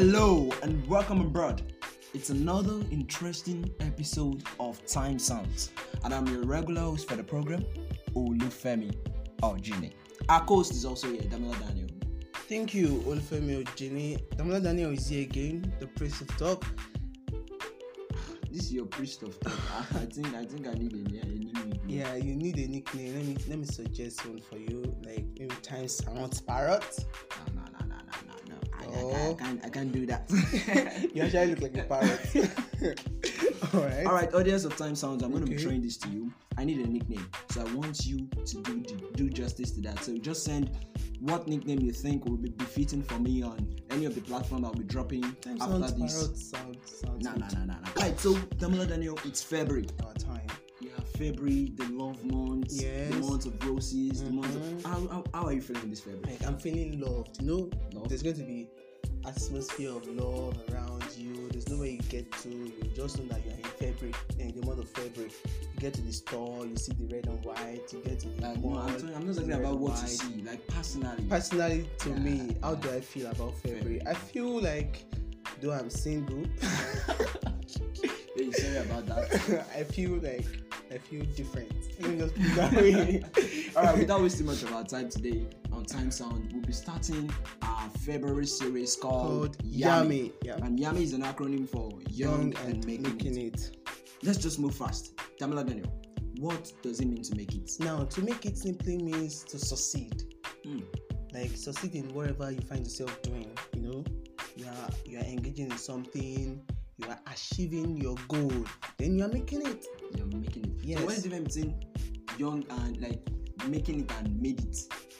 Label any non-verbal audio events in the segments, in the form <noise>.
Hello and welcome abroad. It's another interesting episode of Time Sounds, and I'm your regular host for the program, Olufemi Ojini. Our host is also here, Damola Daniel. Thank you, Olufemi Ojini. Damola Daniel is here again, the priest of talk. This is your priest of talk. I I think I think I need a, a new nickname. Yeah, you need a nickname. Let me let me suggest one for you, like maybe Time Sounds Parrot. No, I, Oh. can't do that. <laughs> you actually look like a parrot. <laughs> All right. All right, audience of Time Sounds, I'm going to be throwing this to you. I need a nickname, so I want you to do do justice to that. So just send what nickname you think will be befitting for me on any of the platform I'll be dropping Time after Sounds this. Parrot sound sounds good. no, no, no, no. Right, so Damola Daniel, it's February. Oh, Our time. Yeah, February, the love month, Yes. the month of roses, the month of. Mm-hmm. How, how, how are you feeling this February? Like I'm feeling loved. You know, Love? there's going to be atmosphere of love around you. There's no way you get to. You just know that you're in February, in the month of February. You get to the store, you see the red and white. You get to the Like, no. I'm, talking, I'm not talking about what you white. see, like personally. Personally, to Yeah, me, how do I feel about February? February. I feel like, though I'm single, <laughs> Hey, sorry about that. <laughs> I feel like I feel different. Let me just put it that way. <laughs> All right, without wasting much of our time today on Time Sound, we'll be starting our February series called, called Yami. Yami. Yeah. And Yami is an acronym for Young, Young and, Making, it. it. Let's just move fast. Damola Daniel, what does it mean to make it? Now, to make it simply means to succeed. Hmm. Like succeed in whatever you find yourself doing. You know, you are you are engaging in something. You are achieving your goal. Then you are making it. You're making it. Yes. So what is the difference between young and like making it and made it?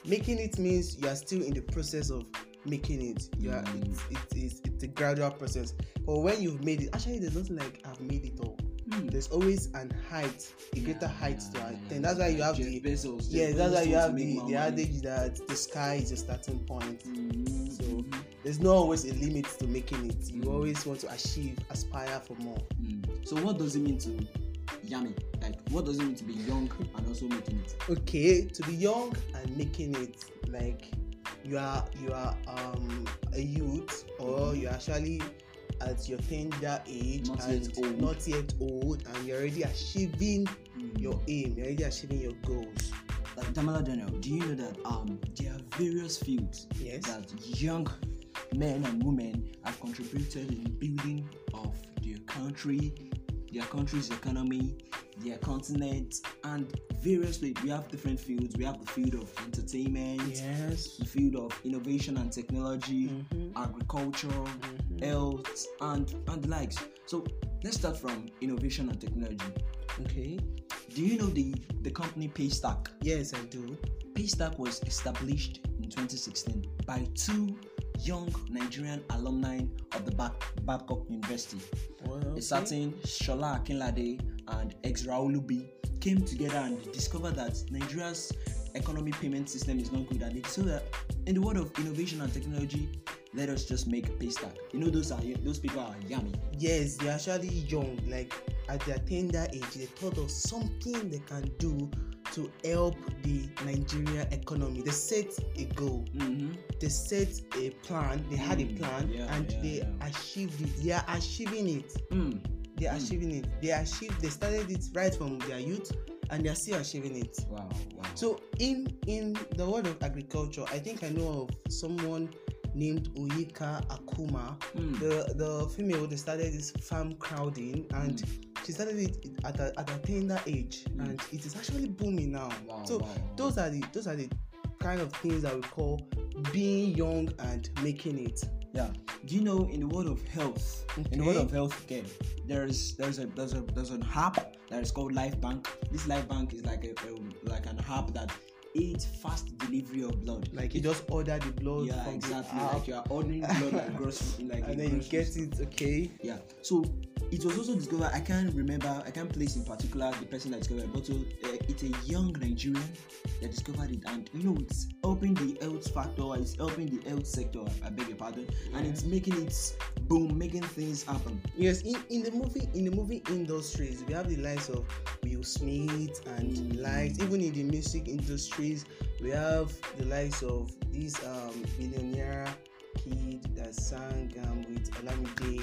Making it means you are still in the process of making it. You are Mm. it's, it's, it's, it's a gradual process. But when you've made it, actually there's nothing like I've made it all. Hmm. There's always an height, a greater Yeah, height yeah, to attain. yeah. That's why you have Jeff the Bezos. Yeah, that's why you have the, the adage that the sky is your starting point. Mhm, There's not always a limit to making it. You Mm. always want to achieve, aspire for more. mhm. So what does it mean to Yami? Like what does it mean to be young and also making it? Okay, to be young and making it like you are you are um a youth or you're actually at your tender age Not and yet old. not yet old and you're already achieving your aim, you're already achieving your goals. like Damola Daniel, do you know that um there are various fields Yes. that young men and women have contributed in building of their country, their country's economy, their continent, and variously we have different fields. We have the field of entertainment, Yes. the field of innovation and technology, Mhm. agriculture, Mhm. health, and and the likes. So let's start from innovation and technology. Okay. Do you know the the company Paystack? Yes, I do. Paystack was established in 2016 by two young Nigerian alumni of the Bab- Babcock University. Well, A certain Shola Akinlade and Ezra Olubi came together and discovered that Nigeria's economy payment system is not good at it. so that in the world of innovation and technology, let us just make a Paystack. You know those are those people are Yami. yes, they're actually young. Like at their tender age, they thought of something they can do to help the Nigeria economy. They set a goal. Mm-hmm. They set a plan. They had a Mm, plan, yeah, and yeah, they yeah. achieved it. They are achieving it. Mm. They are Mm. achieving it. They achieved. They started it right from their youth, and they are still achieving it. Wow, wow. So in in the world of agriculture, I think I know of someone named Onyeka Akumah. Mm. The the female they started this Farmcrowdy and she started it at a, at a tender age Mm. and it is actually booming now. Wow, so wow, wow. those are the those are the kind of things that we call being young and making it. Yeah. Do you know in the world of health, in the world of health care, there's there's a there's a there's an app that is called Life Bank. This Life Bank is like a, a like an app that aids fast delivery of blood. Like you just order the blood yeah, exactly. Like you are ordering blood like grocery, <laughs> like and then you get it. Okay. Yeah. So it was also discovered. I can't remember. I can't place in particular the person that discovered it, but uh, it's a young Nigerian that discovered it, and you know it's helping the health factor. It's helping the health sector. I beg your pardon, and it's making it boom, making things happen. Yes, in, in the movie in the movie industries, we have the likes of Will Smith and Mm. likes. Even in the music industries, we have the likes of this um billionaire kid that sang um, with Olamide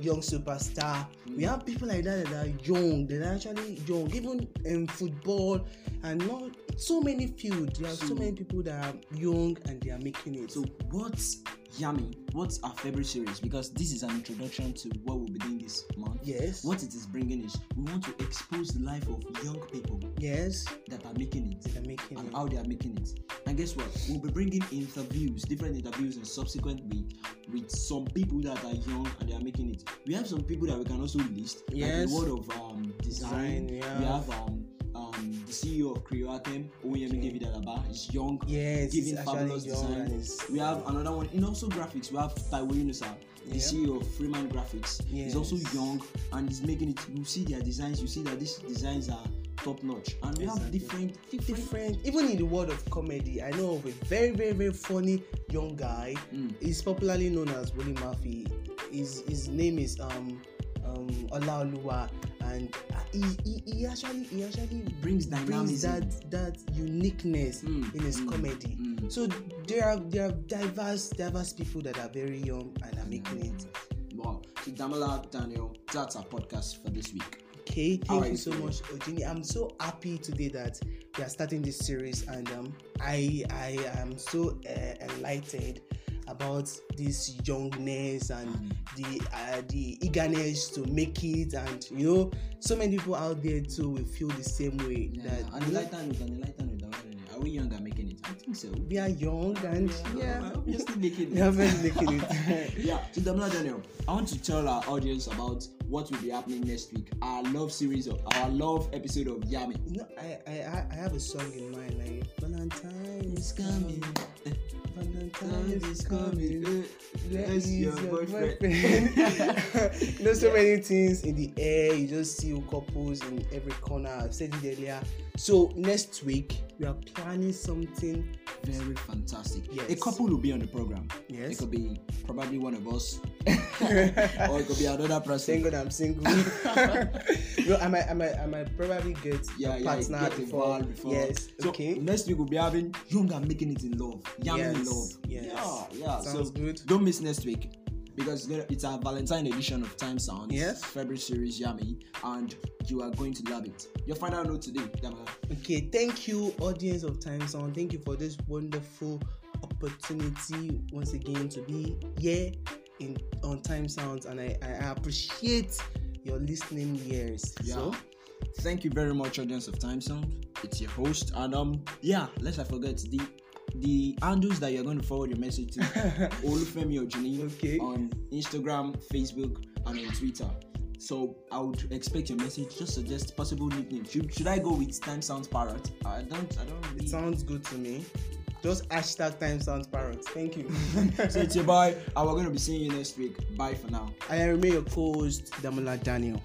young superstar. We have people like that that are young, they're actually young, even in football and not so many fields. There are so So- many people that are young and they are making it. So what's Yami? What's our February series? Because this is an introduction to what we'll be doing this month. yes, What it is bringing is we want to expose the life of young people yes, that are making it they are making and it. how they are making it. And guess what? We'll be bringing interviews, different interviews in subsequent week with some people that are young and they are making it. We have some people that we can also list. Yes. Like the world of um, design. Design, yeah. We have um, um, the CEO of Creoatem, Oyemi Okay. David Alaba, is young. Yes, giving fabulous design. We have another one in also graphics. We have Taiwo Yunusa, the Yeah. CEO of Freeman Graphics. He's also young and he's making it. You see their designs. You see that these designs are top notch. And we have different, different. different even in the world of comedy i know of a very very very funny young guy Mm. he's popularly known as willie Murphy his his name is um um Olaoluwa and he, he, he actually he actually Brings brings that that uniqueness Mm, in his mm, comedy mm. so there are there are diverse diverse people that are very young and are making it Wow. So Damola Daniel, that's our podcast for this week. Okay, thank you you so much, Ojini. I'm so happy today that we are starting this series, and um, I I am so uh, enlightened about this youngness and the uh, the eagerness to make it, and you know, so many people out there too will feel the same way Yeah. that and the lighter note, and the lighter note, Damola, are we young and making it? I think so. we are young and yeah, you're still making it. <laughs> haven't making it. <laughs> yeah, so Damola Daniel, I want to tell our audience about what will be happening next week. Our love series of our love episode of Yami. you know, I, I I have a song in mind like Valentine is coming. <laughs> Valentine is coming. Eh, Where your your boyfriend. boyfriend? <laughs> you know, so many things in the air. You just see couples in every corner. I've said it earlier. So next week we are planning something. Very fantastic. Yes. A couple will be on the program. Yes. It could be probably one of us, <laughs> or it could be another person. Thank God I'm single. <laughs> no, I might, I might, I might probably get Yeah, yeah, partner get before. before. Yes. So okay. next week we'll be having young and making it in love. Yami in love. yes. Yeah, yeah. Sounds so good. don't miss next week because it's our Valentine edition of Time Sounds. Yes. February series Yami, and you are going to love it. Your final note today, Damola. Okay, thank you, audience of Time Sound. Thank you for this wonderful opportunity once again to be here in on Time Sounds, and I, I appreciate your listening ears. Yeah. So, Thank you very much, audience of Time Sound. It's your host, and um, yeah, let's not forget the the handles that you're going to forward your message to <laughs> Olufemi Ojini Okay. on Instagram, Facebook, and on Twitter. So I would expect your message. Just suggest possible nicknames. Should, should I go with Time Sounds Parrot? I don't. I don't. Really... it sounds good to me. Just hashtag Time Sounds Parrot. Thank you. <laughs> so it's your boy, and we're going to be seeing you next week. Bye for now. I remain your co-host, Damola Daniel.